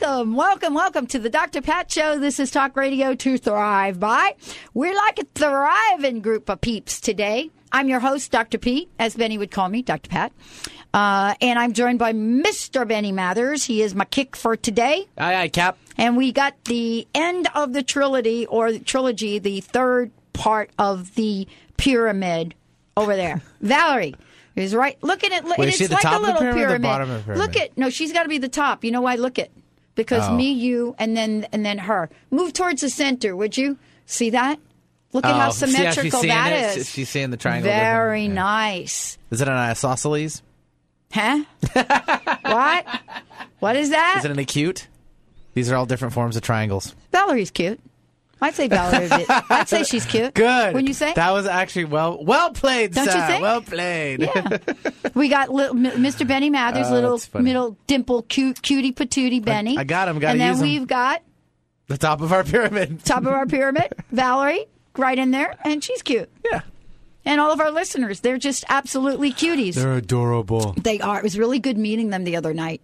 Welcome, welcome, welcome to the Dr. Pat Show. This is Talk Radio to Thrive by. We're like a thriving group of peeps today. I'm your host, Dr. Pete, as Benny would call me, Dr. Pat. Uh, and I'm joined by Mr. Benny Mathers. He is my kick for today. Aye, aye, Cap. And we got the end of the trilogy, or the trilogy, the third part of the pyramid over there. Valerie is right. Look at it. Wait, it's like a little pyramid or the bottom of the pyramid? Look at no, she's got to be the top. You know why? Look at because Oh. me, you, and then and then her. Move towards the center, would you? See that? Look at Oh, how see how she's symmetrical that it? is. She's seeing the triangle Very. Yeah. nice. Is it an isosceles? Huh? what? What is that? Is it an acute? These are all different forms of triangles. Valerie's cute. I'd say Valerie. I'd say she's cute. Good. Wouldn't you say? That was actually well well played, Don't you sir. think? Well played. Yeah. we got little, Mr. Benny Mathers, Oh, little middle dimple cute cutie patootie Benny. I got him, gotta And then him. we've got the top of our pyramid. top of our pyramid, Valerie, right in there, and she's cute. Yeah. And all of our listeners, they're just absolutely cuties. They're adorable. they are. It was really good meeting them the other night.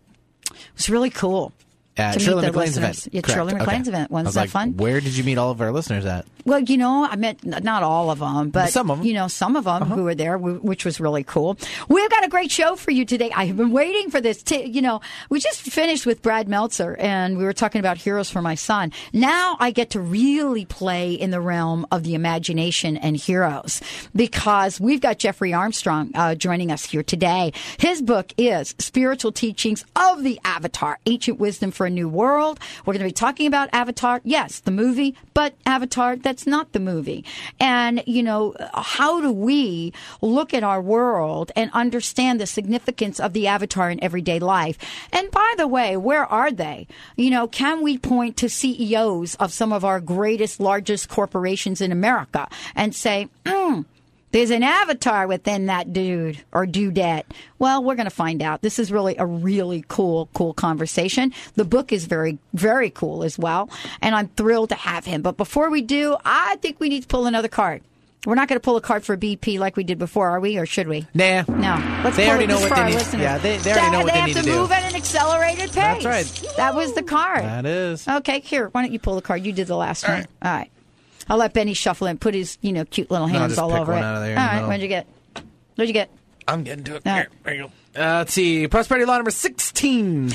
It was really cool. At To meet Shirley their MacLaine's listeners. event. Yeah, Correct. Shirley Okay. Event. Wasn't I was that like, fun? Where did you meet all of our listeners at? Well, you know, I met not all of them, but Some of Uh-huh. You know, some of them who were there, which was really cool. We've got a great show for you today. I have been waiting for this. To, you know, we just finished with Brad Meltzer, and we were talking about heroes for my son. Now I get to really play in the realm of the imagination and heroes because we've got Jeffrey Armstrong uh, joining us here today. His book is Spiritual Teachings of the Avatar: Ancient Wisdom for a New World. We're going to be talking about Avatar. Yes, the movie, but Avatar, that's not the movie. And, you know, how do we look at our world and understand the significance of the Avatar in everyday life? And by the way, where are they? You know, can we point to CEOs of some of our greatest, largest corporations in America and say, mm, there's an avatar within that dude or dudette. Well, we're going to find out. This is really a really cool, cool conversation. The book is very, very cool as well. And I'm thrilled to have him. But before we do, I think we need to pull another card. We're not going to pull a card for BP like we did before, are we? Or should we? Nah. No. Let's They pull already know what for they our need- listeners. yeah, they- they already know what they have need to to move at an accelerated pace. That's right. That was the card. That is. Okay, here. Why don't you pull the card? You did the last one. All right. I'll let Benny shuffle and put his, you know, cute little hands just all over it. All right, of there in all the right. middle. What'd you get? What'd you get? I'm getting to it. All Here, right. there you go. Uh, let's see. Prosperity law number 16.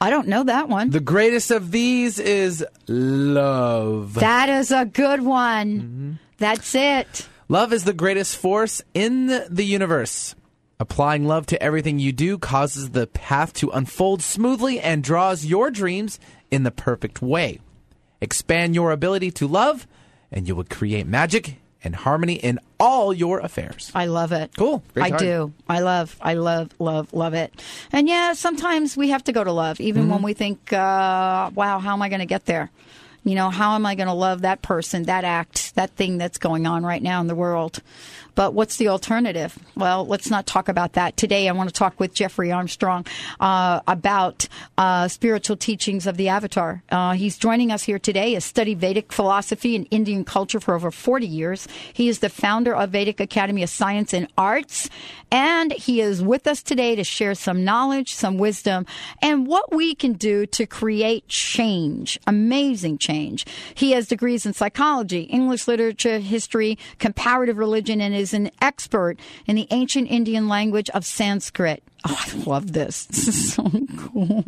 I don't know that one. The greatest of these is love. that is a good one. Mm-hmm. That's it. Love is the greatest force in the universe. Applying love to everything you do causes the path to unfold smoothly and draws your dreams in the perfect way. Expand your ability to love, and you will create magic and harmony in all your affairs. I love it. Cool. Great I do. I love, I love, love, love it. And yeah, sometimes we have to go to love, even Mm-hmm. when we think, uh, wow, how am I going to get there? You know, how am I going to love that person, that act, that thing that's going on right now in the world? But what's the alternative? Well, let's not talk about that today. I want to talk with Jeffrey Armstrong uh, about uh, spiritual teachings of the Avatar. Uh, he's joining us here today. Has studied Vedic philosophy and Indian culture for over 40 years. He is the founder of Vedic Academy of Science and Arts, and he is with us today to share some knowledge, some wisdom, and what we can do to create change, amazing change. He has degrees in psychology, English literature, history, comparative religion, and is an expert in the ancient Indian language of Sanskrit. Oh, I love this. This is so cool.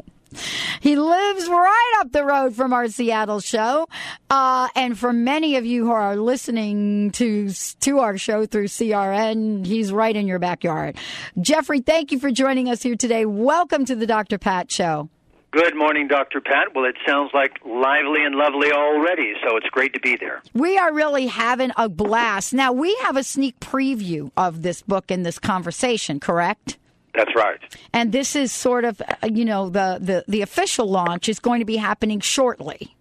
He lives right up the road from our Seattle show. Uh, and for many of you who are listening to, to our show through CRN, he's right in your backyard. Jeffrey, thank you for joining us here today. Welcome to the Dr. Pat Show. Good morning, Dr. Pat. Well, it sounds like lively and lovely already, so it's great to be there. We are really having a blast. Now, we have a sneak preview of this book and this conversation, correct? That's right. And this is sort of, uh, you know, the, the, the official launch is going to be happening shortly.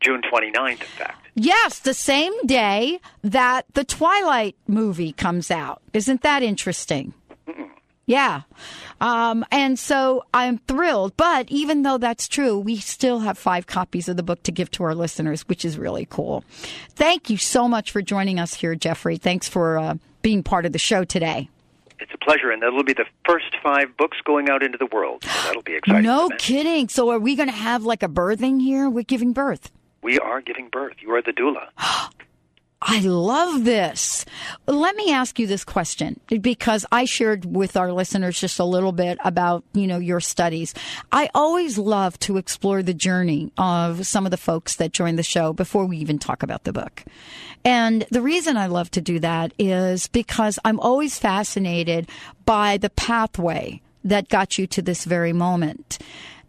June 29th, in fact. Yes, the same day that the Twilight movie comes out. Isn't that interesting? Yeah. Um, and so I'm thrilled. But even though that's true, we still have five copies of the book to give to our listeners, which is really cool. Thank you so much for joining us here, Jeffrey. Thanks for uh, being part of the show today. It's a pleasure, and that'll be the first five books going out into the world. So that'll be exciting. No kidding. So are we going to have like a birthing here? We're giving birth. We are giving birth. You are the doula. I love this. Let me ask you this question because I shared with our listeners just a little bit about, you know, your studies. I always love to explore the journey of some of the folks that join the show before we even talk about the book. And the reason I love to do that is because I'm always fascinated by the pathway that got you to this very moment.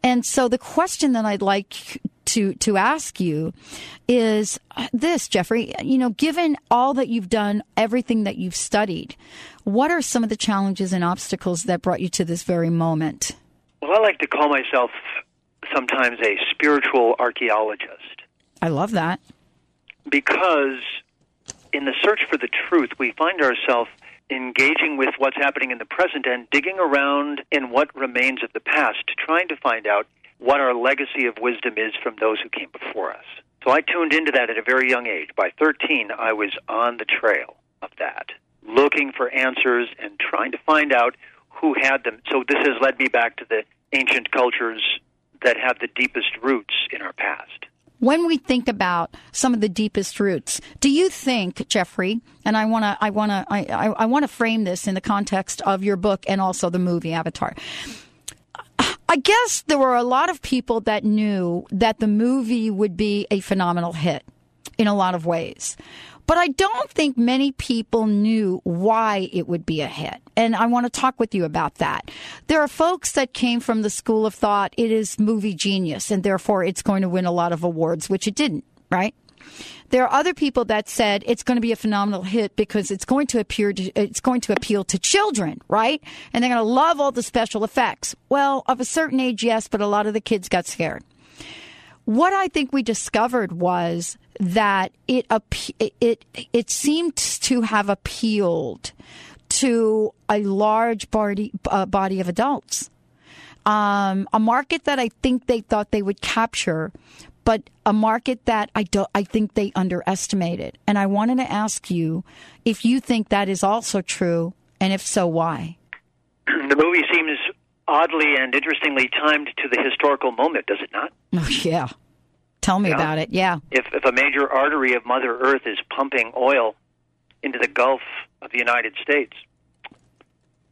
And so the question that I'd like to to ask you is this, Jeffrey. You know, given all that you've done, everything that you've studied, what are some of the challenges and obstacles that brought you to this very moment? Well, I like to call myself sometimes a spiritual archaeologist. I love that because in the search for the truth, we find ourselves engaging with what's happening in the present and digging around in what remains of the past, trying to find out what our legacy of wisdom is from those who came before us. So I tuned into that at a very young age. By 13, I was on the trail of that, looking for answers and trying to find out who had them. So this has led me back to the ancient cultures that have the deepest roots in our past when we think about some of the deepest roots, do you think, Jeffrey? And I want to, I want to, I, I, I want to frame this in the context of your book and also the movie Avatar. I guess there were a lot of people that knew that the movie would be a phenomenal hit in a lot of ways. But I don't think many people knew why it would be a hit. And I want to talk with you about that. There are folks that came from the school of thought it is movie genius and therefore it's going to win a lot of awards, which it didn't, right? There are other people that said it's going to be a phenomenal hit because it's going to appear to, it's going to appeal to children, right? And they're going to love all the special effects. Well, of a certain age, yes, but a lot of the kids got scared. What I think we discovered was that it it it seemed to have appealed to a large body uh, body of adults, um, a market that I think they thought they would capture, but a market that I don't I think they underestimated. And I wanted to ask you if you think that is also true, and if so, why? The movie seems oddly and interestingly timed to the historical moment, does it not? Oh yeah. Tell me about it. Yeah. If if a major artery of Mother Earth is pumping oil into the Gulf of the United States,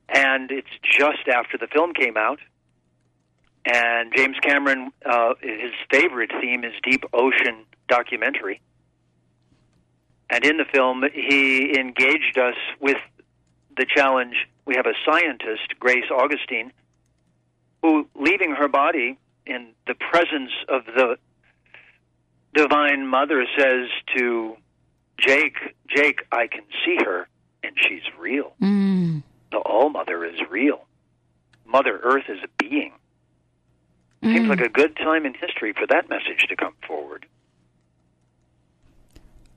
and it's just after the film came out, and James Cameron, uh, his favorite theme is deep ocean documentary, and in the film he engaged us with the challenge. We have a scientist, Grace Augustine, who, leaving her body in the presence of the Divine Mother says to Jake, Jake, I can see her, and she's real. Mm. The All Mother is real. Mother Earth is a being. Mm. Seems like a good time in history for that message to come forward.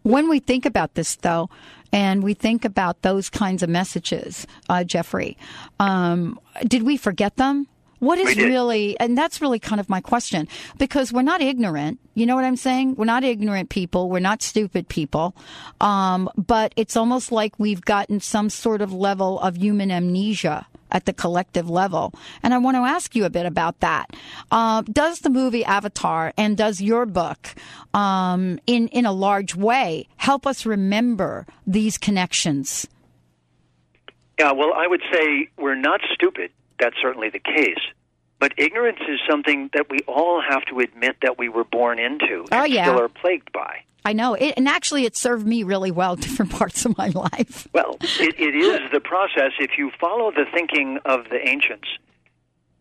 When we think about this, though, and we think about those kinds of messages, uh, Jeffrey, um, did we forget them? What is really, and that's really kind of my question, because we're not ignorant. You know what I'm saying? We're not ignorant people. We're not stupid people. Um, but it's almost like we've gotten some sort of level of human amnesia at the collective level. And I want to ask you a bit about that. Uh, does the movie Avatar and does your book, um, in, in a large way, help us remember these connections? Yeah, well, I would say we're not stupid that's certainly the case. But ignorance is something that we all have to admit that we were born into and oh, yeah. still are plagued by. I know. It, and actually, it served me really well different parts of my life. Well, it, it is the process. If you follow the thinking of the ancients,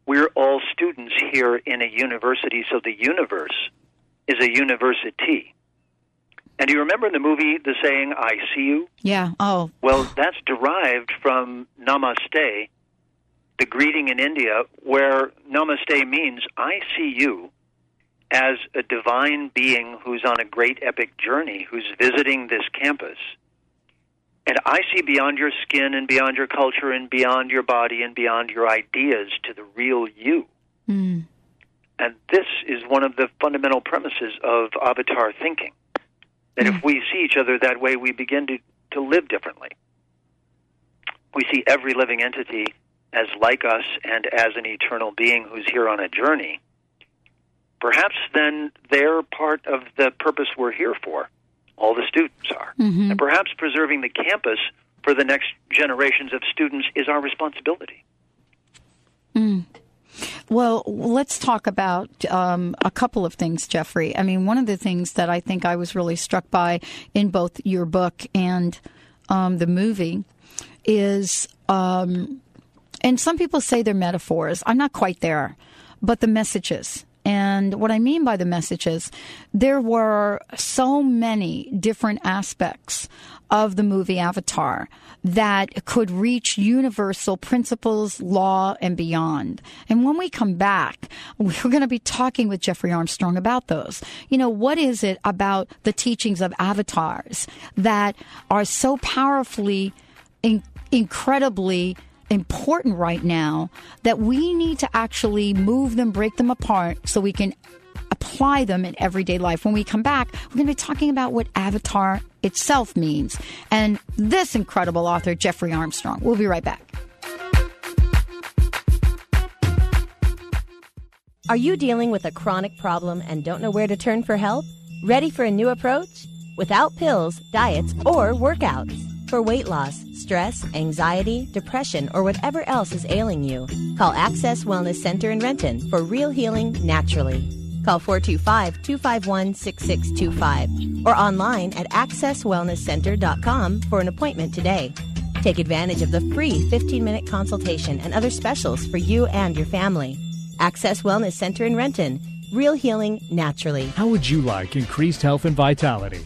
we're all students here in a university, so the universe is a university. And do you remember in the movie the saying, I see you? Yeah. Oh. Well, that's derived from namaste, the greeting in India where namaste means I see you as a divine being who's on a great epic journey, who's visiting this campus. And I see beyond your skin and beyond your culture and beyond your body and beyond your ideas to the real you. Mm. And this is one of the fundamental premises of avatar thinking. That if we see each other that way, we begin to, to live differently. We see every living entity as like us and as an eternal being who's here on a journey. Perhaps then they're part of the purpose we're here for. All the students are. Mhm. And perhaps preserving the campus for the next generations of students is our responsibility. Well, let's talk about um, a couple of things, Jeffrey. I mean, one of the things that I think I was really struck by in both your book and um, the movie is, um, and some people say they're metaphors. I'm not quite there, but the messages. And what I mean by the messages, there were so many different aspects of the movie Avatar that could reach universal principles, law, and beyond. And when we come back, we're going to be talking with Jeffrey Armstrong about those. You know, what is it about the teachings of avatars that are so powerfully, in- incredibly important right now that we need to actually move them, break them apart so we can apply them in everyday life. When we come back, we're going to be talking about what avatar itself means. And this incredible author, Jeffrey Armstrong. We'll be right back. Are you dealing with a chronic problem and don't know where to turn for help? Ready for a new approach? Without pills, diets, or workouts. For weight loss, stress, anxiety, depression, or whatever else is ailing you, call Access Wellness Center in Renton for real healing naturally. Call 425 251 6625 or online at accesswellnesscenter.com for an appointment today. Take advantage of the free 15 minute consultation and other specials for you and your family. Access Wellness Center in Renton. Real healing naturally. How would you like increased health and vitality?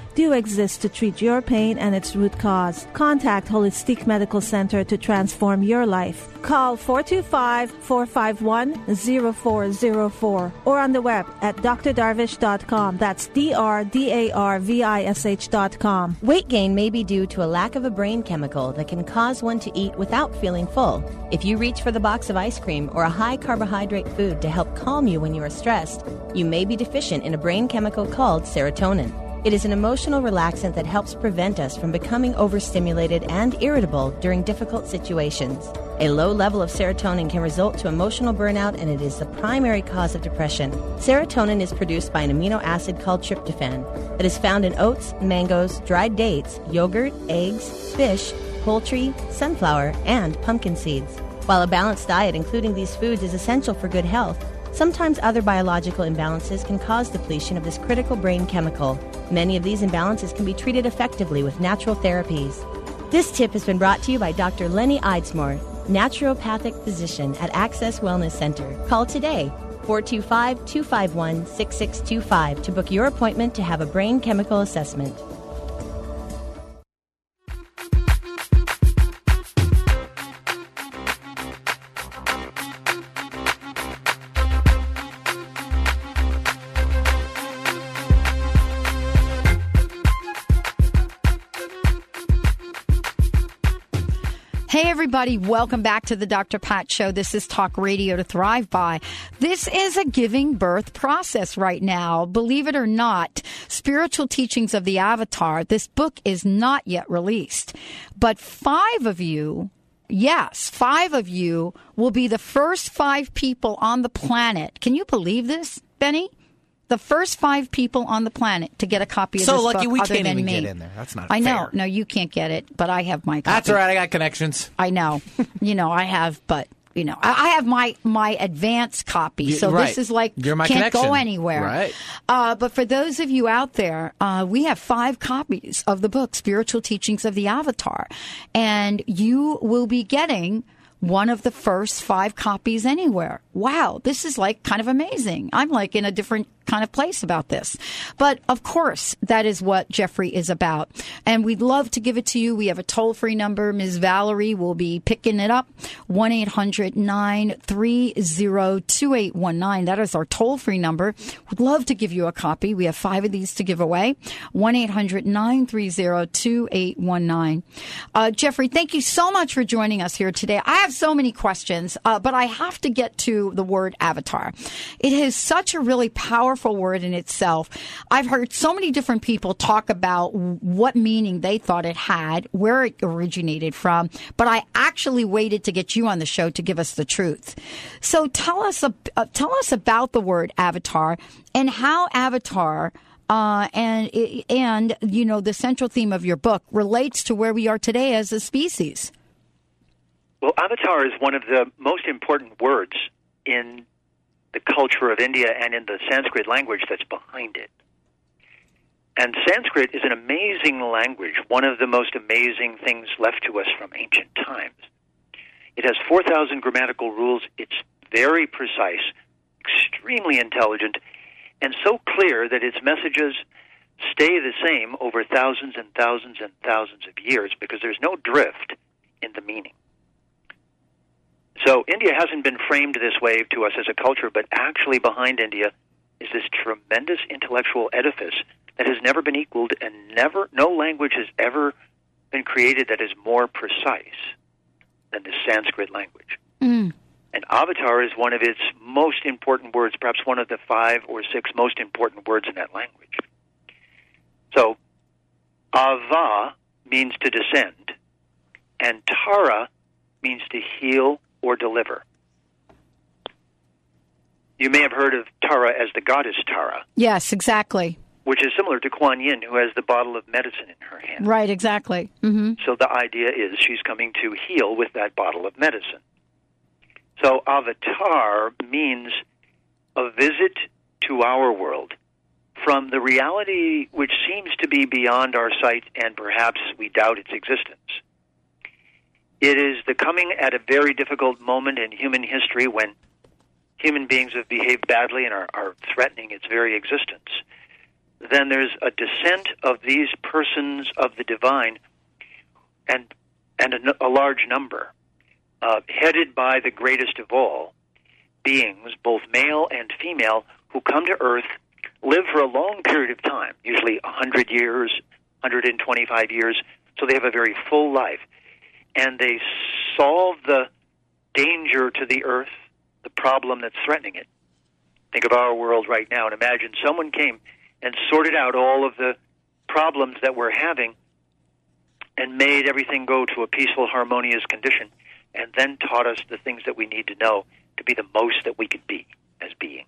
do exist to treat your pain and its root cause. Contact Holistic Medical Center to transform your life. Call 425 451 0404 or on the web at drdarvish.com. That's D R D A R V I S H.com. Weight gain may be due to a lack of a brain chemical that can cause one to eat without feeling full. If you reach for the box of ice cream or a high carbohydrate food to help calm you when you are stressed, you may be deficient in a brain chemical called serotonin. It is an emotional relaxant that helps prevent us from becoming overstimulated and irritable during difficult situations. A low level of serotonin can result to emotional burnout and it is the primary cause of depression. Serotonin is produced by an amino acid called tryptophan that is found in oats, mangoes, dried dates, yogurt, eggs, fish, poultry, sunflower, and pumpkin seeds. While a balanced diet including these foods is essential for good health, Sometimes other biological imbalances can cause depletion of this critical brain chemical. Many of these imbalances can be treated effectively with natural therapies. This tip has been brought to you by Dr. Lenny Eidsmore, naturopathic physician at Access Wellness Center. Call today 425 251 6625 to book your appointment to have a brain chemical assessment. Everybody, welcome back to the Dr. Pat Show. This is Talk Radio to Thrive By. This is a giving birth process right now. Believe it or not, Spiritual Teachings of the Avatar, this book is not yet released. But five of you, yes, five of you will be the first five people on the planet. Can you believe this, Benny? The first five people on the planet to get a copy of So this lucky book we other can't than even me. get in there. That's not I know. fair. No, you can't get it, but I have my copy. That's all right. I got connections. I know. you know, I have, but you know, I I have my my advance copy, so right. this is like You're my can't go anywhere. Right. Uh, but for those of you out there, uh, we have five copies of the book "Spiritual Teachings of the Avatar," and you will be getting one of the first five copies anywhere. Wow, this is like kind of amazing. I'm like in a different kind of place about this. But of course, that is what Jeffrey is about. And we'd love to give it to you. We have a toll free number. Ms. Valerie will be picking it up 1 800 930 2819. That is our toll free number. We'd love to give you a copy. We have five of these to give away 1 800 930 2819. Uh, Jeffrey, thank you so much for joining us here today. I have so many questions, uh, but I have to get to the word avatar. It is such a really powerful word in itself. I've heard so many different people talk about what meaning they thought it had, where it originated from, but I actually waited to get you on the show to give us the truth. So tell us, uh, tell us about the word avatar and how avatar uh, and and you know the central theme of your book relates to where we are today as a species. Well, avatar is one of the most important words in the culture of India and in the Sanskrit language that's behind it. And Sanskrit is an amazing language, one of the most amazing things left to us from ancient times. It has 4,000 grammatical rules. It's very precise, extremely intelligent, and so clear that its messages stay the same over thousands and thousands and thousands of years because there's no drift in the meaning. So India hasn't been framed this way to us as a culture, but actually behind India is this tremendous intellectual edifice that has never been equaled and never no language has ever been created that is more precise than the Sanskrit language. Mm. And avatar is one of its most important words, perhaps one of the five or six most important words in that language. So, ava means to descend, and tara means to heal or deliver. You may have heard of Tara as the goddess Tara, Yes, exactly. which is similar to Kuan Yin, who has the bottle of medicine in her hand. Right, exactly. hmm So the idea is she's coming to heal with that bottle of medicine. So avatar means a visit to our world from the reality which seems to be beyond our sight and perhaps we doubt its existence. It is the coming at a very difficult moment in human history when human beings have behaved badly and are, are threatening its very existence. Then there's a descent of these persons of the divine and and a, a large number, uh, headed by the greatest of all beings, both male and female, who come to Earth, live for a long period of time, usually 100 years, 125 years, so they have a very full life. And they solve the danger to the Earth, the problem that's threatening it. Think of our world right now and imagine someone came and sorted out all of the problems that we're having and made everything go to a peaceful, harmonious condition, and then taught us the things that we need to know to be the most that we could be as beings.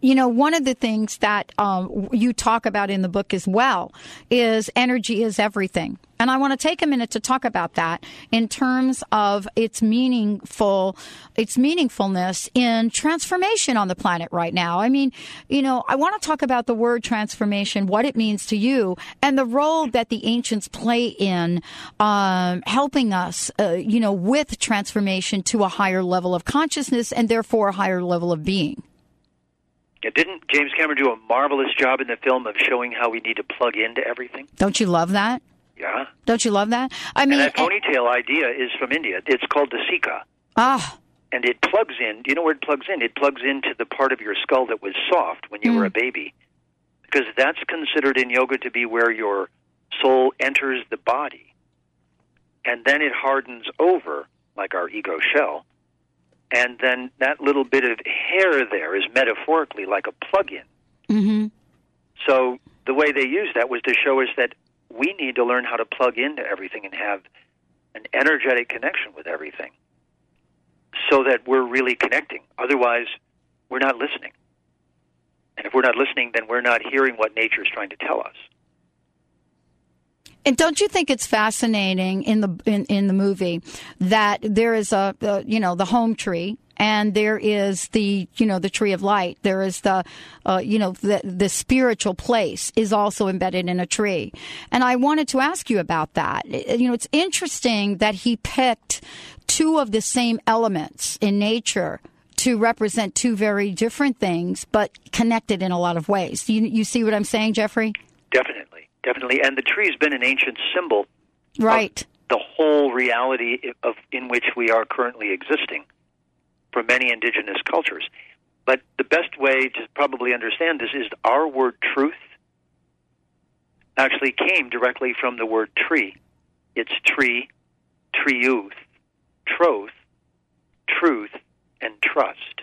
You know, one of the things that um, you talk about in the book as well is energy is everything. And I want to take a minute to talk about that in terms of its meaningful, its meaningfulness in transformation on the planet right now. I mean, you know, I want to talk about the word transformation, what it means to you, and the role that the ancients play in um, helping us, uh, you know, with transformation to a higher level of consciousness and therefore a higher level of being. Yeah, Didn't James Cameron do a marvelous job in the film of showing how we need to plug into everything? Don't you love that? Yeah. Don't you love that? I mean, And that ponytail idea is from India. It's called the Shikha. ah, And it plugs in. Do you know where it plugs in? It plugs into the part of your skull that was soft when you were a baby. Because that's considered in yoga to be where your soul enters the body. and then it hardens over like our ego shell, and then that little bit of hair there is metaphorically like a plug-in. Mm-hmm. So the way they used that was to show us that we need to learn how to plug into everything and have an energetic connection with everything so that we're really connecting. Otherwise, we're not listening. And if we're not listening, then we're not hearing what nature is trying to tell us. And don't you think it's fascinating in the in, in the movie that there is a, uh, you know the home tree and there is the you know the tree of light. There is the uh, you know the the spiritual place is also embedded in a tree. And i wanted to ask you about that. You know it's interesting that he picked two of the same elements in nature to represent two very different things but connected in a lot of ways. You you see what i'm saying jeffrey? Definitely, definitely. And the tree has been an ancient symbol right. the whole reality of in which we are currently existing for many indigenous cultures. But the best way to probably understand this is our word truth actually came directly from the word tree. It's tree, triuth, troth, truth, and trust.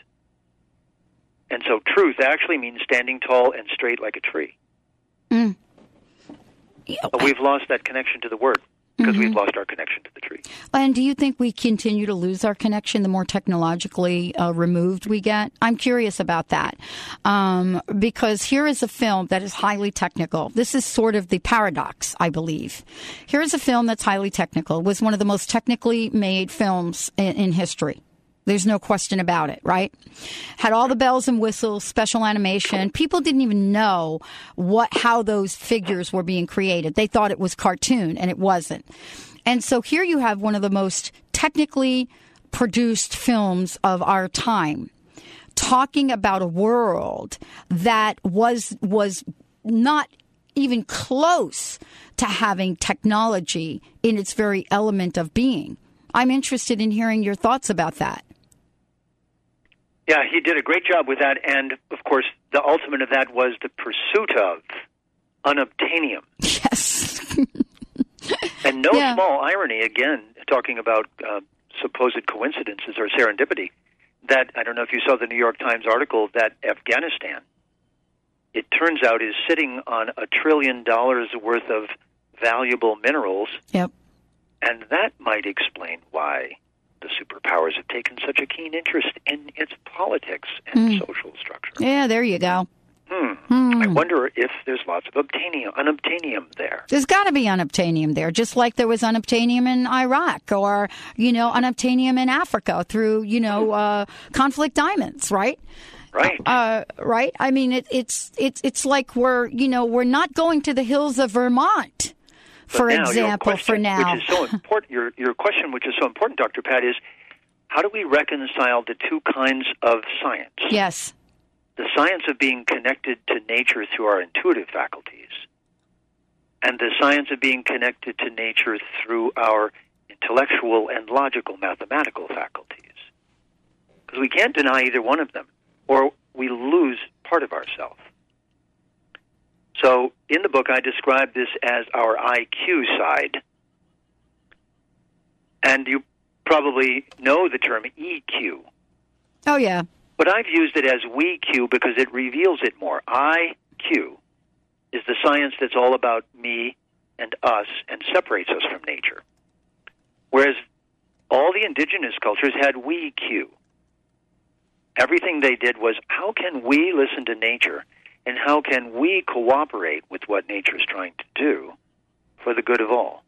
And so truth actually means standing tall and straight like a tree. Mm. But we've lost that connection to the word because we've lost our connection to the tree. And do you think we continue to lose our connection the more technologically uh, removed we get? I'm curious about that. Um, because here is a film that is highly technical. This is sort of the paradox, I believe. Here is a film that's highly technical. It was one of the most technically made films in, in history. There's no question about it, right? Had all the bells and whistles, special animation. People didn't even know what how those figures were being created. They thought it was cartoon and it wasn't. And so here you have one of the most technically produced films of our time talking about a world that was was not even close to having technology in its very element of being. I'm interested in hearing your thoughts about that. Yeah, he did a great job with that, and of course, the ultimate of that was the pursuit of unobtainium. Yes. And no Yeah. small irony, again, talking about uh, supposed coincidences or serendipity, that I don't know if you saw the New York Times article that Afghanistan, it turns out, is sitting on a trillion dollars worth of valuable minerals, yep. and that might explain why the superpowers have taken such a keen interest in its politics and social structure. Yeah, there you go. Hmm. I wonder if there's lots of obtainium, unobtainium there. There's got to be unobtainium there, just like there was unobtainium in Iraq or, you know, unobtainium in Africa through, you know, uh, conflict diamonds, right? Right. Uh, right? I mean, it, it's it's it's like we're you know we're not going to the hills of Vermont, But for now example. question, For now, which is so important. Your your question, which is so important, Dr. Pat, is how do we reconcile the two kinds of science? yes, The science of being connected to nature through our intuitive faculties, and the science of being connected to nature through our intellectual and logical mathematical faculties. Because we can't deny either one of them, or we lose part of ourselves. So, in the book, I describe this as our IQ side. And you probably know the term EQ, oh yeah, but I've used it as WeQ because it reveals it more. IQ is the science that's all about me and us and separates us from nature. Whereas all the indigenous cultures had WeQ. Everything they did was how can we listen to nature and how can we cooperate with what nature is trying to do for the good of all?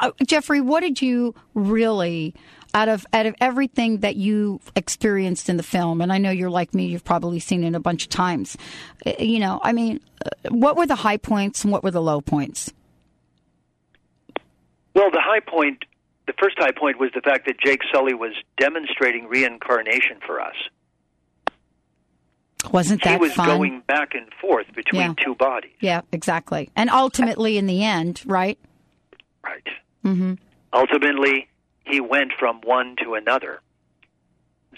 uh, Jeffrey, what did you really out of out of everything that you experienced in the film? And I know you're like me; you've probably seen it a bunch of times. Uh, You know, I mean, uh, what were the high points and what were the low points? Well, the high point, the first high point was the fact that Jake Sully was demonstrating reincarnation for us. Wasn't that he was fun? going back and forth between Yeah. two bodies. yeah, exactly. And ultimately, in the end, right? Right. Mm-hmm. Ultimately, he went from one to another.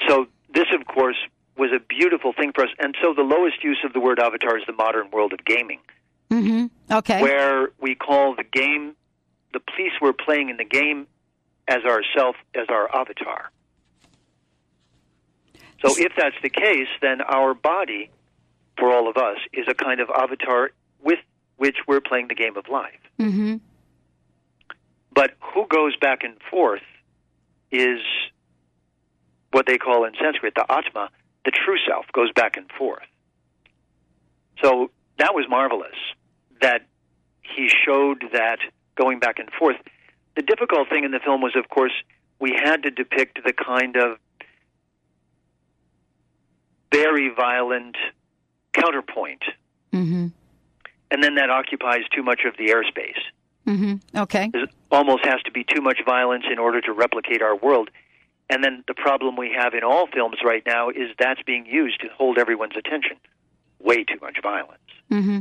So this, of course, was a beautiful thing for us. And so the lowest use of the word avatar is the modern world of gaming, Mm-hmm. Okay. where we call the game the piece we're playing in the game as ourself, as our avatar. So if that's the case, then our body, for all of us, is a kind of avatar with which we're playing the game of life. Mm-hmm. But who goes back and forth is what they call in Sanskrit the Atma, the true self, goes back and forth. So that was marvelous that he showed that going back and forth. The difficult thing in the film was, of course, we had to depict the kind of very violent counterpoint. Mm-hmm. And then that occupies too much of the airspace. Mm-hmm. Okay. There almost has to be too much violence in order to replicate our world. And then the problem we have in all films right now is that's being used to hold everyone's attention. Way too much violence. Mm-hmm.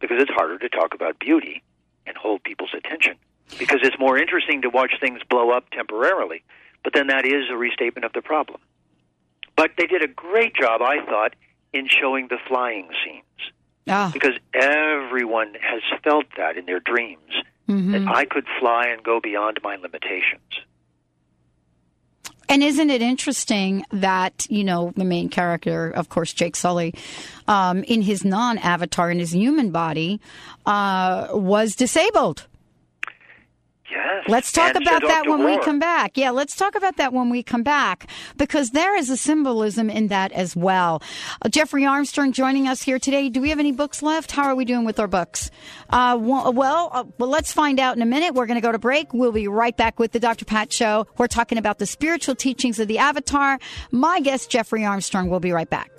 Because it's harder to talk about beauty and hold people's attention. Because it's more interesting to watch things blow up temporarily. But then that is a restatement of the problem. But they did a great job, I thought, in showing the flying scenes. Ah. Because everyone has felt that in their dreams Mm-hmm. that I could fly and go beyond my limitations. And isn't it interesting that, you know, the main character, of course, Jake Sully, um, in his non avatar, in his human body, uh, was disabled? Yes. Let's talk and about that when we come back. Yeah, let's talk about that when we come back because there is a symbolism in that as well. Uh, Jeffrey Armstrong joining us here today. Do we have any books left? How are we doing with our books? Uh, well, well, uh, well, let's find out in a minute. We're going to go to break. We'll be right back with the Dr. Pat Show. We're talking about the spiritual teachings of the Avatar. My guest, Jeffrey Armstrong, will be right back.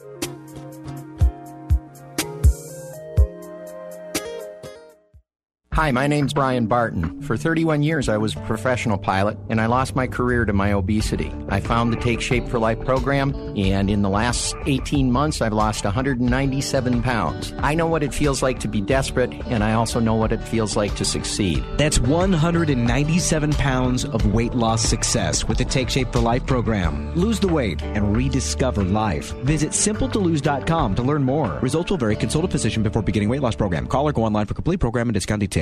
Hi, my name's Brian Barton. For 31 years, I was a professional pilot, and I lost my career to my obesity. I found the Take Shape for Life program, and in the last 18 months, I've lost 197 pounds. I know what it feels like to be desperate, and I also know what it feels like to succeed. That's 197 pounds of weight loss success with the Take Shape for Life program. Lose the weight and rediscover life. Visit simpletolose.com to learn more. Results will vary. Consult a physician before beginning weight loss program. Call or go online for complete program and discount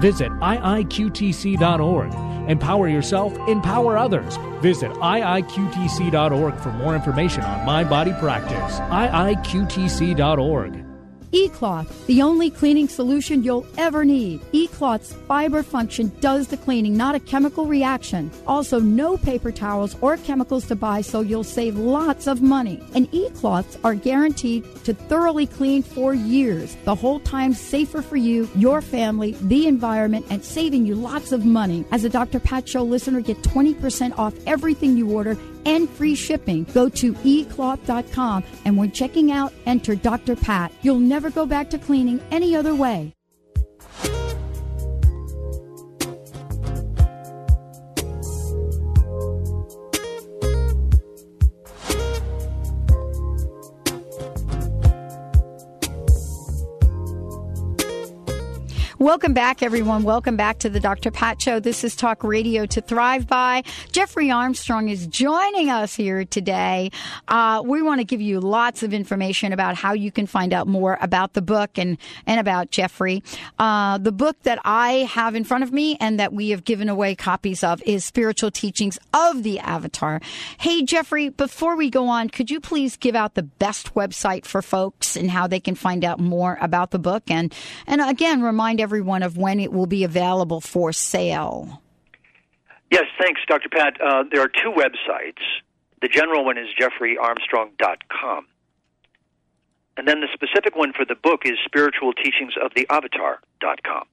Visit iiqtc.org. Empower yourself, empower others. Visit iiqtc.org for more information on mind body practice. iiqtc.org. eCloth, the only cleaning solution you'll ever need. eCloth's fiber function does the cleaning, not a chemical reaction. Also, no paper towels or chemicals to buy, so you'll save lots of money. And eCloths are guaranteed to thoroughly clean for years, the whole time safer for you, your family, the environment, and saving you lots of money. As a Dr. Pat Show listener, get 20% off everything you order and free shipping. Go to ecloth.com and when checking out, enter Dr. Pat. You'll never go back to cleaning any other way. Welcome back, everyone. Welcome back to the Dr. Pat Show. This is Talk Radio to Thrive By. Jeffrey Armstrong is joining us here today. Uh, we want to give you lots of information about how you can find out more about the book and, and about Jeffrey. Uh, the book that I have in front of me and that we have given away copies of is Spiritual Teachings of the Avatar. Hey, Jeffrey, before we go on, could you please give out the best website for folks and how they can find out more about the book? And, and again, remind everyone everyone of when it will be available for sale. Yes, thanks, Dr. Pat. Uh, there are two websites. The general one is jeffreyarmstrong.com. And then the specific one for the book is spiritualteachingsoftheavatar.com.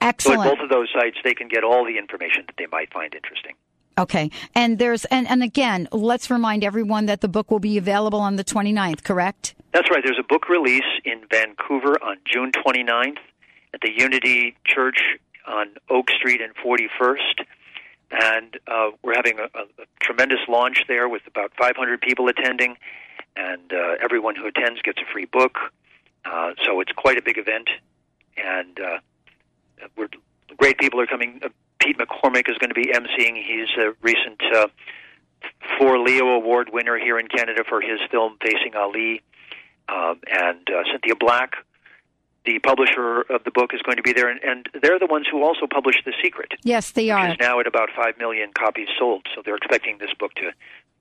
Excellent. So at both of those sites, they can get all the information that they might find interesting. Okay. And there's and, and again, let's remind everyone that the book will be available on the 29th, correct? That's right. There's a book release in Vancouver on June 29th at the Unity Church on Oak Street and 41st. And uh, we're having a, a, tremendous launch there with about 500 people attending, and uh, everyone who attends gets a free book. Uh, so it's quite a big event, and uh, we're, great people are coming. Uh, Pete McCormack is going to be emceeing. He's a recent uh, four Leo Award winner here in Canada for his film Facing Ali um, and uh, Cynthia Black, the publisher of the book, is going to be there, and, and they're the ones who also published The Secret. Yes, they are. Now at about five million copies sold. So they're expecting this book to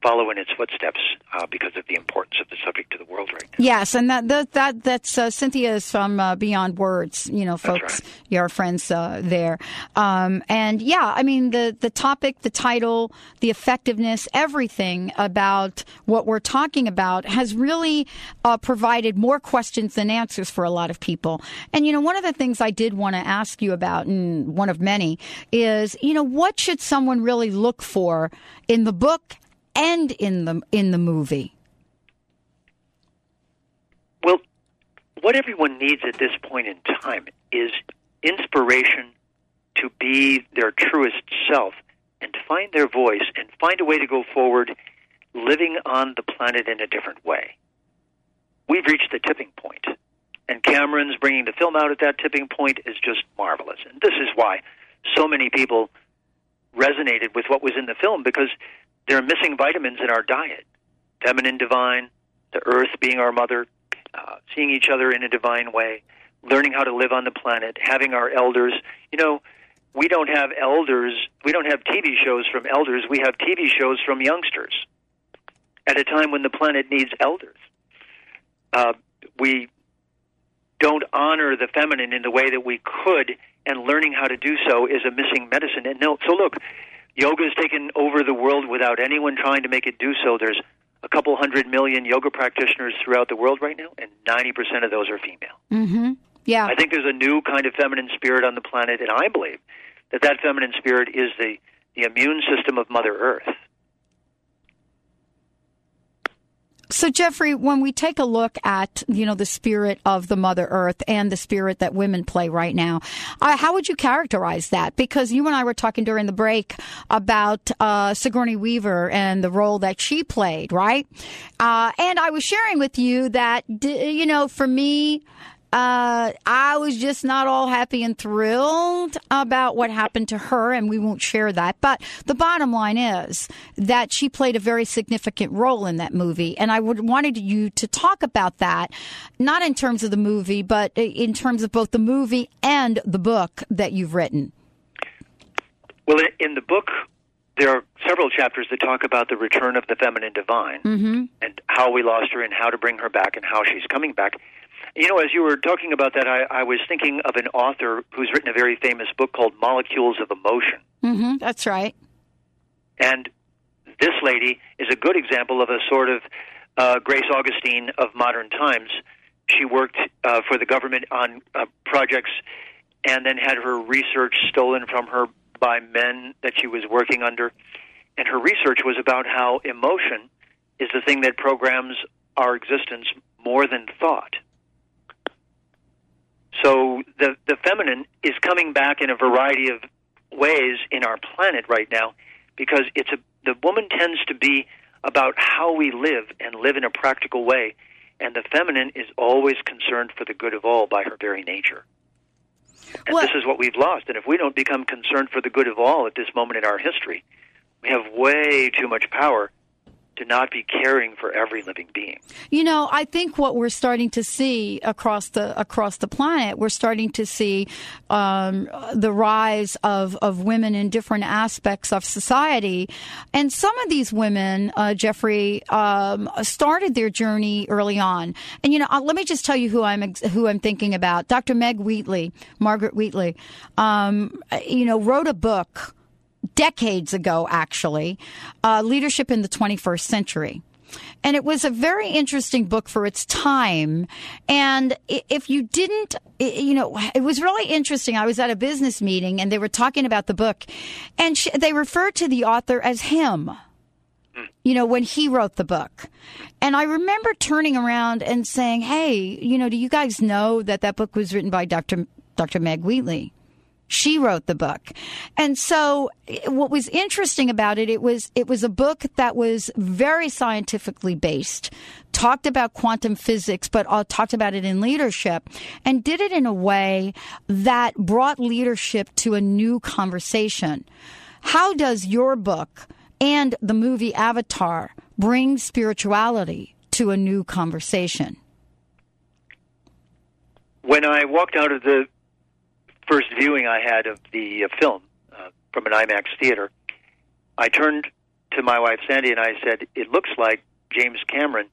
follow in its footsteps uh, because of the importance of the subject to the world right now. Yes, and that that, that that's uh, Cynthia is from uh, Beyond Words. You know, folks, right. your friends uh, there, um, and yeah, I mean the the topic, the title, the effectiveness, everything about what we're talking about has really uh, provided more questions than answers for a lot of people. And you know, one of the things I did want to ask you about, and one of many, is you know, what should someone really look for in the book and in the in the movie? Well, what everyone needs at this point in time is inspiration to be their truest self and to find their voice and find a way to go forward living on the planet in a different way. We've reached the tipping point, and Cameron's bringing the film out at that tipping point is just marvelous. And this is why so many people resonated with what was in the film because there are missing vitamins in our diet feminine divine, the earth being our mother, uh, seeing each other in a divine way, learning how to live on the planet, having our elders. You know, we don't have elders, we don't have TV shows from elders, we have TV shows from youngsters at a time when the planet needs elders. Uh, we don't honor the feminine in the way that we could, and learning how to do so is a missing medicine. And no, so look, Yoga has taken over the world without anyone trying to make it do so. There's a couple hundred million yoga practitioners throughout the world right now, and 90% of those are female. Mm-hmm. Yeah. I think there's a new kind of feminine spirit on the planet, and I believe that that feminine spirit is the, the immune system of Mother Earth. So, Jeffrey, when we take a look at you know the spirit of the Mother Earth and the spirit that women play right now, uh, how would you characterize that? Because you and I were talking during the break about uh, Sigourney Weaver and the role that she played, right? Uh, and I was sharing with you that you know, for me, uh, I was just not all happy and thrilled about what happened to her, and we won't share that. But the bottom line is that she played a very significant role in that movie, and I would wanted you to talk about that, not in terms of the movie, but in terms of both the movie and the book that you've written. Well, in the book, there are several chapters that talk about the return of the feminine divine mm-hmm. and how we lost her and how to bring her back and how she's coming back. You know, as you were talking about that, I, I was thinking of an author who's written a very famous book called Molecules of Emotion. Mm-hmm, that's right. And this lady is a good example of a sort of uh, Grace Augustine of modern times. She worked uh, for the government on uh, projects and then had her research stolen from her by men that she was working under. and her research was about how emotion is the thing that programs our existence more than thought. So the the feminine is coming back in a variety of ways in our planet right now because it's a the woman tends to be about how we live and live in a practical way and the feminine is always concerned for the good of all by her very nature. And Well- this is what we've lost. And if we don't become concerned for the good of all at this moment in our history, we have way too much power to not be caring for every living being. You know, I think what we're starting to see across the across the planet, we're starting to see um, the rise of of women in different aspects of society, and some of these women, uh, Jeffrey, um, started their journey early on. And you know, uh, let me just tell you who I'm ex- who I'm thinking about. Dr. Meg Wheatley, Margaret Wheatley, um, you know, wrote a book decades ago, actually, uh, Leadership in the 21st Century. And it was a very interesting book for its time. And if you didn't, you know, it was really interesting. I was at a business meeting and they were talking about the book and sh- they referred to the author as him you know, when he wrote the book. And I remember turning around and saying, "Hey, you know, do you guys know that that book was written by Dr. Dr. Meg Wheatley?" She wrote the book. And so what was interesting about it, it was it was a book that was very scientifically based, talked about quantum physics, but talked about it in leadership and did it in a way that brought leadership to a new conversation. How does your book and the movie Avatar bring spirituality to a new conversation? When I walked out of the first viewing I had of the uh, film uh, from an IMAX theater, I turned to my wife Sandy and I said, "It looks like James Cameron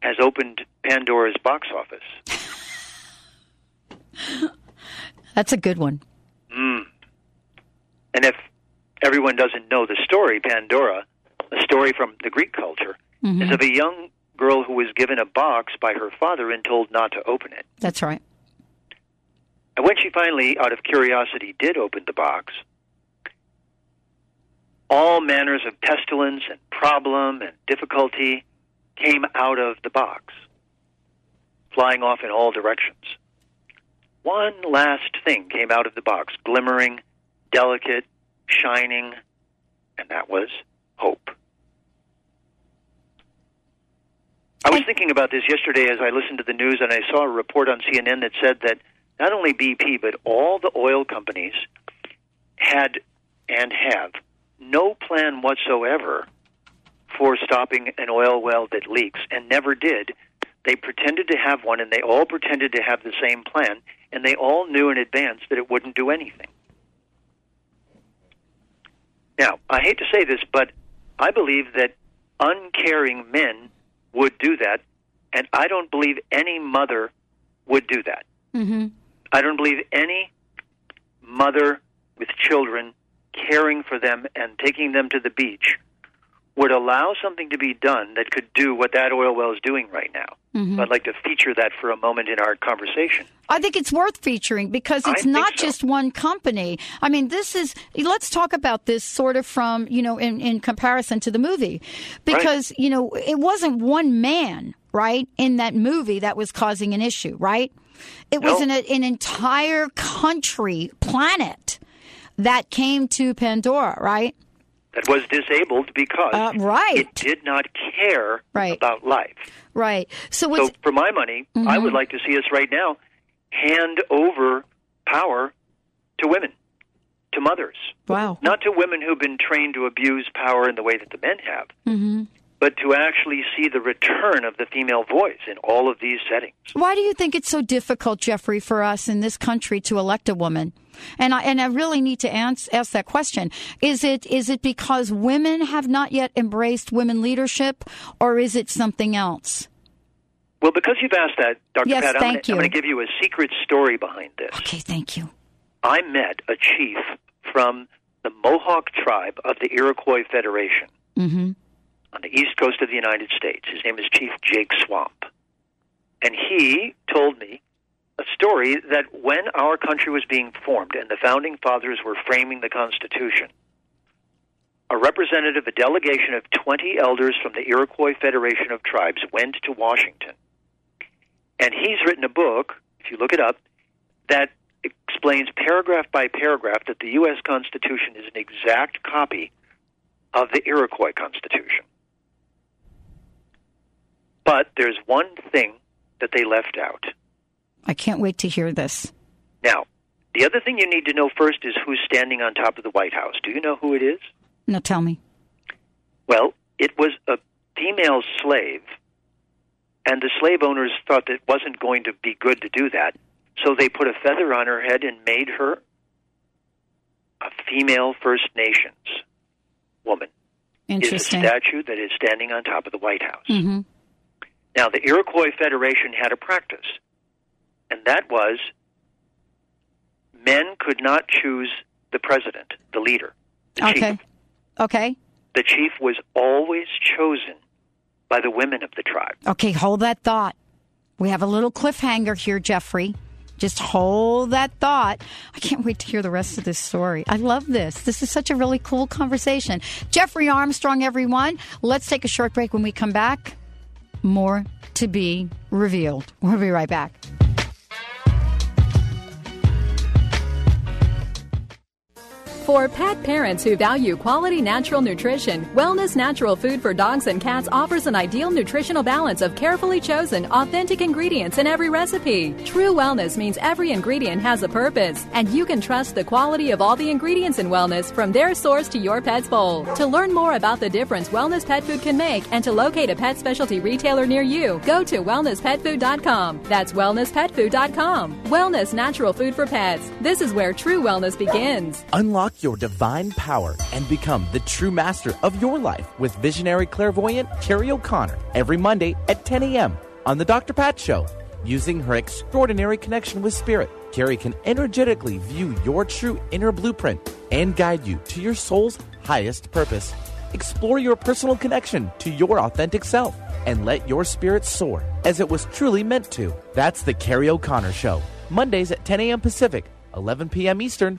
has opened Pandora's box office." That's a good one. Mm. And if everyone doesn't know the story, Pandora, a story from the Greek culture, Mhm. is of a young girl who was given a box by her father and told not to open it. That's right. And when she finally, out of curiosity, did open the box, all manners of pestilence and problem and difficulty came out of the box, flying off in all directions. One last thing came out of the box, glimmering, delicate, shining, and that was hope. I was thinking about this yesterday as I listened to the news, and I saw a report on CNN that said that not only BP, but all the oil companies had and have no plan whatsoever for stopping an oil well that leaks, and never did. They pretended to have one, and they all pretended to have the same plan, and they all knew in advance that it wouldn't do anything. Now, I hate to say this, but I believe that uncaring men would do that, and I don't believe any mother would do that. Mm-hmm. I don't believe any mother with children caring for them and taking them to the beach would allow something to be done that could do what that oil well is doing right now. Mhm. I'd like to feature that for a moment in our conversation. I think it's worth featuring because it's think not so. just one company. I mean, this is, let's talk about this sort of from, you know, in, in comparison to the movie. Because, you know, it wasn't one man, right, in that movie that was causing an issue, right? It was an, an entire country, planet that came to Pandora, right? That was disabled because Uh, right. it did not care Right. about life. Right. So So, for my money, I would Mhm. like to see us right now hand over power to women, to mothers. wow. Not to women who've been trained to abuse power in the way that the men have, hmm but to actually see the return of the female voice in all of these settings. Why do you think it's so difficult, Jeffrey, for us in this country to elect a woman? And I and I really need to ans- ask that question. Is it is it because women have not yet embraced women leadership, or is it something else? Well, because you've asked that, Dr. Yes, Pat, I'm going to give you a secret story behind this. Okay, thank you. I met a chief from the Mohawk tribe of the Iroquois Federation Mm-hmm. On the east coast of the United States. His name is Chief Jake Swamp. And he told me a story that when our country was being formed and the founding fathers were framing the Constitution, a representative, a delegation of 20 elders from the Iroquois Federation of Tribes went to Washington. And he's written a book, if you look it up, that explains paragraph by paragraph that the U.S. Constitution is an exact copy of the Iroquois Constitution. But there's one thing that they left out. I can't wait to hear this. Now, the other thing you need to know first is who's standing on top of the White House. Do you know who it is? No, tell me. Well, it was a female slave, and the slave owners thought that it wasn't going to be good to do that, so they put a feather on her head and made her a female First Nations woman. Interesting. Is a statue that is standing on top of the White House. Mm-hmm. Now, the Iroquois Federation had a practice, and that was men could not choose the president, the leader. The Okay. Chief. Okay. The chief was always chosen by the women of the tribe. Okay, hold that thought. We have a little cliffhanger here, Jeffrey. Just hold that thought. I can't wait to hear the rest of this story. I love this. This is such a really cool conversation. Jeffrey Armstrong, everyone. Let's take a short break when we come back. More to be revealed. We'll be right back. For pet parents who value quality natural nutrition, Wellness Natural Food for Dogs and Cats offers an ideal nutritional balance of carefully chosen, authentic ingredients in every recipe. True wellness means every ingredient has a purpose, and you can trust the quality of all the ingredients in wellness from their source to your pet's bowl. To learn more about the difference wellness pet food can make and to locate a pet specialty retailer near you, go to wellnesspetfood.com. That's wellnesspetfood.com. Wellness Natural Food for Pets. This is where true wellness begins. Unlock your divine power and become the true master of your life with visionary clairvoyant Carrie O'Connor every Monday at 10 a.m. on The Dr. Pat Show. Using her extraordinary connection with spirit, Carrie can energetically view your true inner blueprint and guide you to your soul's highest purpose. Explore your personal connection to your authentic self and let your spirit soar as it was truly meant to. That's The Carrie O'Connor Show, Mondays at 10 a.m. Pacific, 11 p.m. Eastern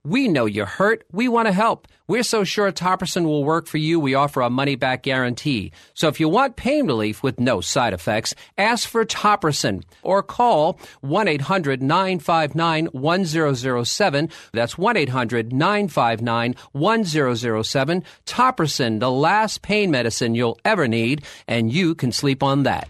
We know you're hurt. We want to help. We're so sure Topricin will work for you, we offer a money back guarantee. So if you want pain relief with no side effects, ask for Topricin or call 1 800 959 1007. That's 1 800 959 1007. Topricin, the last pain medicine you'll ever need, and you can sleep on that.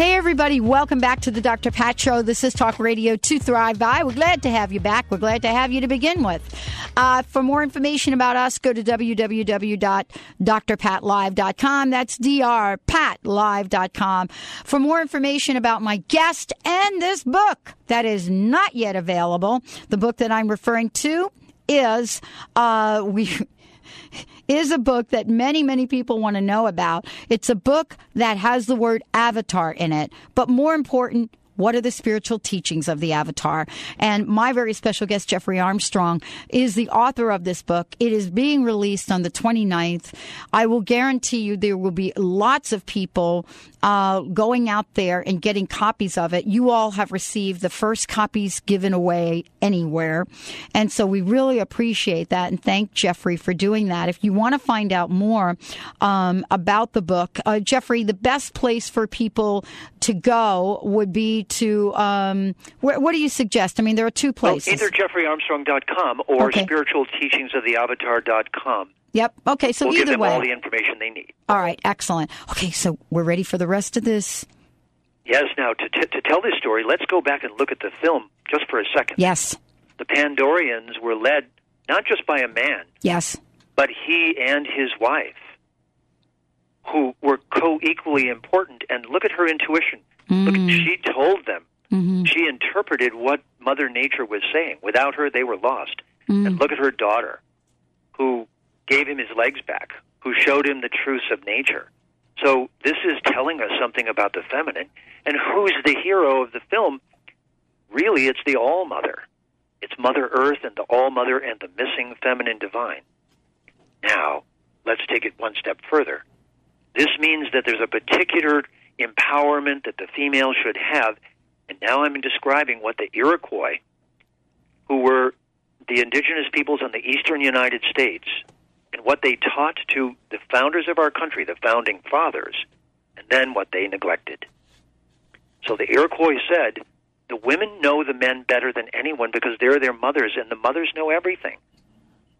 Hey, everybody, welcome back to the Dr. Pat Show. This is Talk Radio to Thrive By. We're glad to have you back. We're glad to have you to begin with. Uh, for more information about us, go to www.drpatlive.com. That's drpatlive.com. For more information about my guest and this book that is not yet available, the book that I'm referring to is uh, we is a book that many, many people want to know about. It's a book that has the word avatar in it, but more important, What are the spiritual teachings of the Avatar? And my very special guest, Jeffrey Armstrong, is the author of this book. It is being released on the 29th. I will guarantee you there will be lots of people uh, going out there and getting copies of it. You all have received the first copies given away anywhere. And so we really appreciate that and thank Jeffrey for doing that. If you want to find out more um, about the book, uh, Jeffrey, the best place for people to go would be to, um, wh- what do you suggest? I mean, there are two places. Well, either jeffreyarmstrong.com or Okay. spiritualteachingsoftheavatar.com. Yep. Okay. So we'll give either them way. all the information they need. All right. Excellent. Okay. So we're ready for the rest of this. Yes, now to, t- to tell this story, let's go back and look at the film just for a second. Yes. The Pandorians were led not just by a man, Yes. but he and his wife, who were co equally important. And look at her intuition. Look, mm. she told them. Mm-hmm. She interpreted what Mother Nature was saying. Without her, they were lost. Mm. And look at her daughter, who gave him his legs back, who showed him the truths of nature. So this is telling us something about the feminine. And who's the hero of the film? Really, it's the All Mother. It's Mother Earth and the All Mother and the missing feminine divine. Now, let's take it one step further. This means that there's a particular empowerment that the female should have. And now I'm describing what the Iroquois, who were the indigenous peoples in the eastern United States, and what they taught to the founders of our country, the founding fathers, and then what they neglected. So the Iroquois said, the women know the men better than anyone because they're their mothers, and the mothers know everything.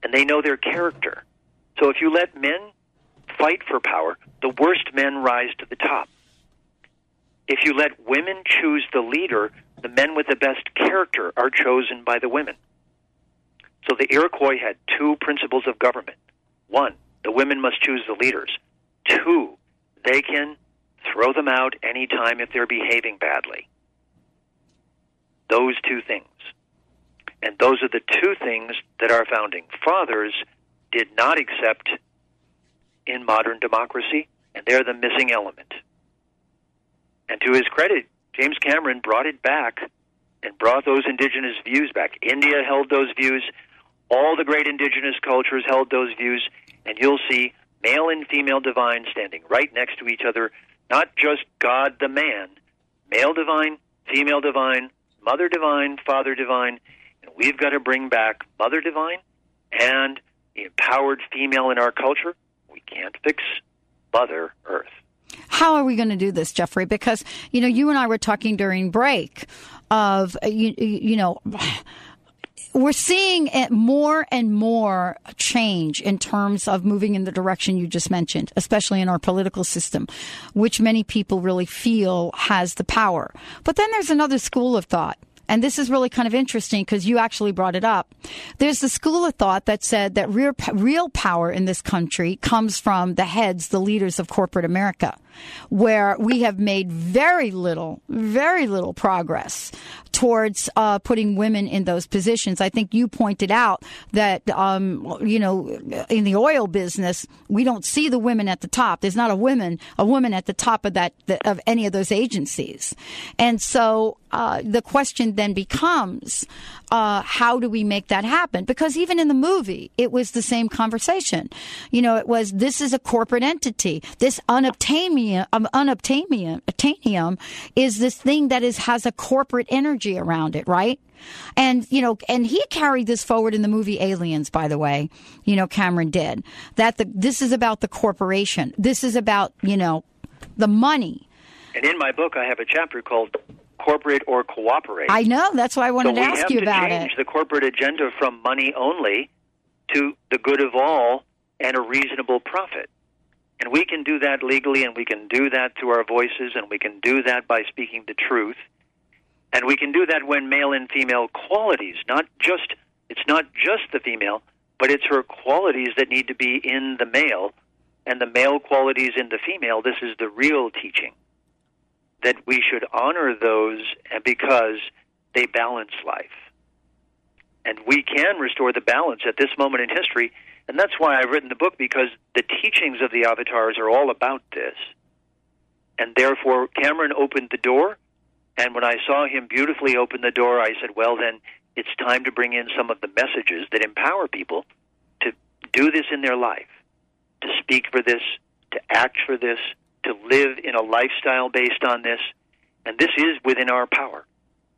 And they know their character. So if you let men fight for power, the worst men rise to the top. If you let women choose the leader, the men with the best character are chosen by the women. So the Iroquois had two principles of government. One, the women must choose the leaders. Two, they can throw them out anytime if they're behaving badly. Those two things. And those are the two things that our founding fathers did not accept in modern democracy, and they're the missing element. And to his credit, James Cameron brought it back and brought those indigenous views back. India held those views. All the great indigenous cultures held those views. And you'll see male and female divine standing right next to each other, not just God the man, male divine, female divine, mother divine, father divine. And we've got to bring back mother divine and the empowered female in our culture. We can't fix Mother Earth. How are we going to do this, Jeffrey? Because you know, you and I were talking during break of you, you know. We're seeing it more and more change in terms of moving in the direction you just mentioned, especially in our political system, which many people really feel has the power. But then there's another school of thought. And this is really kind of interesting because you actually brought it up. There's the school of thought that said that real, real power in this country comes from the heads, the leaders of corporate America, where we have made very little, very little progress towards uh, putting women in those positions. I think you pointed out that, um, you know, in the oil business, we don't see the women at the top. There's not a woman, a woman at the top of that, of any of those agencies. And so uh, the question then becomes, uh, how do we make that happen? Because even in the movie, it was the same conversation. You know, it was this is a corporate entity. This unobtainium, um, unobtainium, obtainium is this thing that is has a corporate energy around it, right? And, you know, and he carried this forward in the movie Aliens, by the way. You know, Cameron did. That the, this is about the corporation. This is about, you know, the money. And in my book, I have a chapter called corporate or cooperate. I know. That's why I wanted so to ask you to about change it. the corporate agenda from money only to the good of all and a reasonable profit. And we can do that legally, and we can do that through our voices, and we can do that by speaking the truth. And we can do that when male and female qualities, not just, it's not just the female, but it's her qualities that need to be in the male, and the male qualities in the female. This is the real teaching that we should honor those because they balance life. And we can restore the balance at this moment in history. And that's why I've written the book, because the teachings of the avatars are all about this. And therefore, Cameron opened the door, And when I saw him beautifully open the door, I said, well, then it's time to bring in some of the messages that empower people to do this in their life, to speak for this, to act for this, to live in a lifestyle based on this. And this is within our power.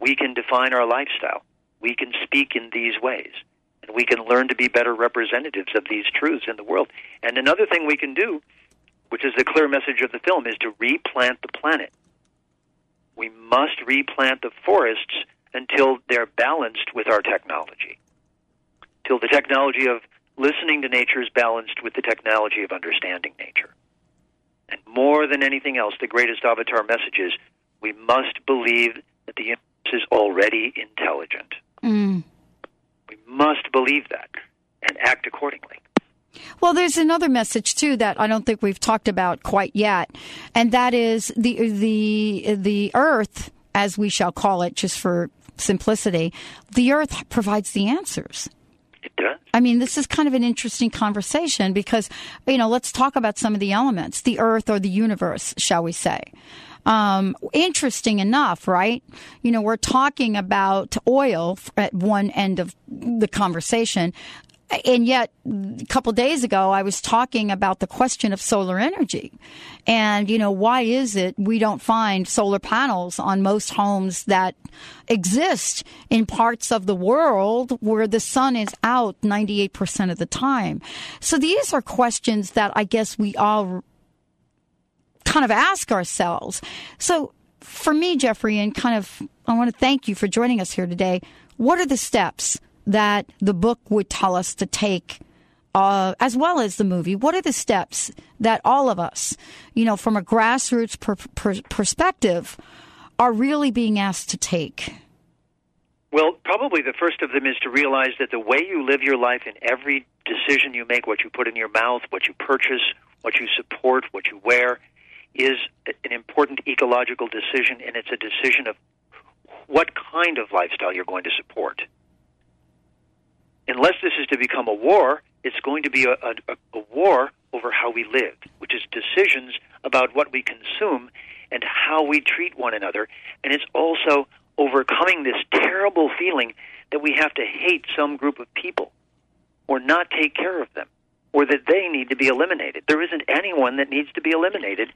We can define our lifestyle. We can speak in these ways. And we can learn to be better representatives of these truths in the world. And another thing we can do, which is the clear message of the film, is to replant the planet. We must replant the forests until they're balanced with our technology. Till the technology of listening to nature is balanced with the technology of understanding nature. And more than anything else, the greatest avatar message is we must believe that the universe is already intelligent. Mm. We must believe that and act accordingly. Well, there's another message too that I don't think we've talked about quite yet, and that is the the the Earth, as we shall call it, just for simplicity. The Earth provides the answers. I mean, this is kind of an interesting conversation because you know, let's talk about some of the elements, the Earth or the universe, shall we say. Um, interesting enough, right? You know, we're talking about oil at one end of the conversation. And yet, a couple days ago, I was talking about the question of solar energy. And, you know, why is it we don't find solar panels on most homes that exist in parts of the world where the sun is out 98% of the time? So these are questions that I guess we all kind of ask ourselves. So for me, Jeffrey, and kind of, I want to thank you for joining us here today. What are the steps that the book would tell us to take? Uh, as well as the movie, what are the steps that all of us, you know, from a grassroots per- per- perspective, are really being asked to take? Well, probably the first of them is to realize that the way you live your life in every decision you make, what you put in your mouth, what you purchase, what you support, what you wear, is an important ecological decision, and it's a decision of what kind of lifestyle you're going to support. Unless this is to become a war, it's going to be a, a, a war over how we live, which is decisions about what we consume and how we treat one another. And it's also overcoming this terrible feeling that we have to hate some group of people or not take care of them or that they need to be eliminated. There isn't anyone that needs to be eliminated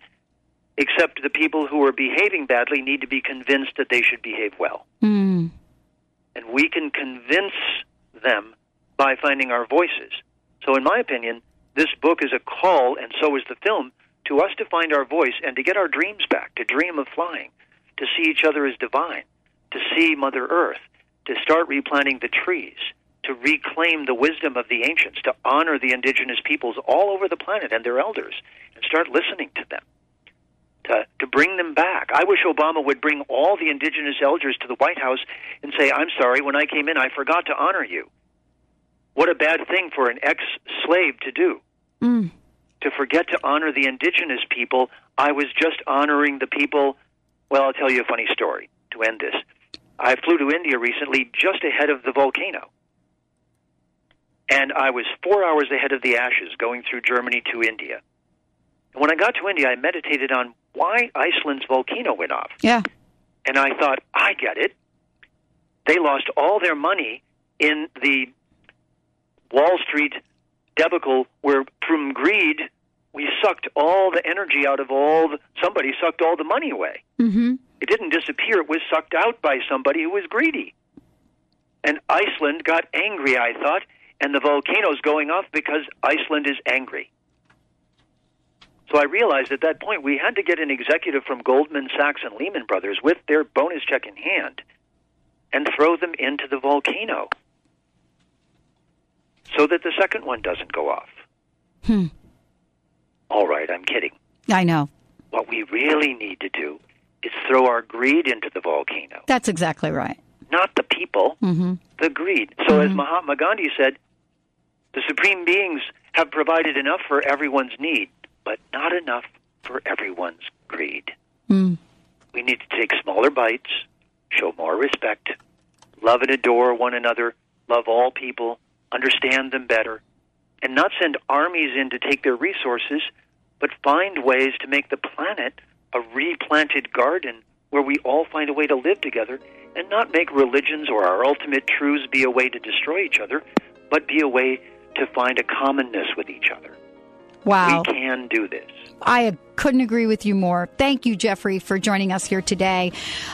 except the people who are behaving badly need to be convinced that they should behave well. Mm. And we can convince them by finding our voices. So, in my opinion, this book is a call, and so is the film, to us to find our voice and to get our dreams back, to dream of flying, to see each other as divine, to see Mother Earth, to start replanting the trees, to reclaim the wisdom of the ancients, to honor the indigenous peoples all over the planet and their elders, and start listening to them to, to bring them back. I wish Obama would bring all the indigenous elders to the White House and say, I'm sorry, when I came in, I forgot to honor you. What a bad thing for an ex slave to do. Mm. To forget to honor the indigenous people. I was just honoring the people. Well, I'll tell you a funny story to end this. I flew to India recently just ahead of the volcano. And I was four hours ahead of the ashes going through Germany to India. When I got to India, I meditated on why Iceland's volcano went off. Yeah. And I thought, I get it. They lost all their money in the Wall Street debacle where from greed we sucked all the energy out of all the, somebody sucked all the money away. Mm-hmm. It didn't disappear, it was sucked out by somebody who was greedy. And Iceland got angry, I thought, and the volcano's going off because Iceland is angry. So I realized at that point we had to get an executive from Goldman Sachs and Lehman Brothers with their bonus check in hand and throw them into the volcano so that the second one doesn't go off. Hmm. All right, I'm kidding. I know. What we really need to do is throw our greed into the volcano. That's exactly right. Not the people, mm-hmm. the greed. So, mm-hmm. as Mahatma Gandhi said, the supreme beings have provided enough for everyone's need but not enough for everyone's greed. Mm. We need to take smaller bites, show more respect, love and adore one another, love all people, understand them better, and not send armies in to take their resources, but find ways to make the planet a replanted garden where we all find a way to live together and not make religions or our ultimate truths be a way to destroy each other, but be a way to find a commonness with each other. Wow. We can do this. I couldn't agree with you more. Thank you, Jeffrey, for joining us here today.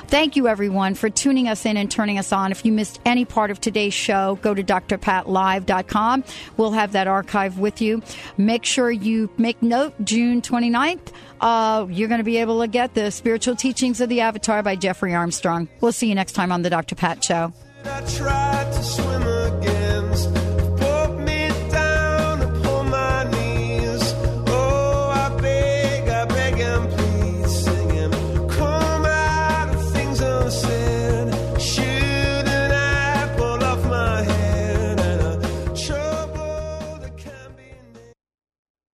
Thank you, everyone, for tuning us in and turning us on. If you missed any part of today's show, go to drpatlive.com. We'll have that archive with you. Make sure you make note June 29th. Uh, you're going to be able to get the spiritual teachings of the Avatar by Jeffrey Armstrong. We'll see you next time on the Dr. Pat Show.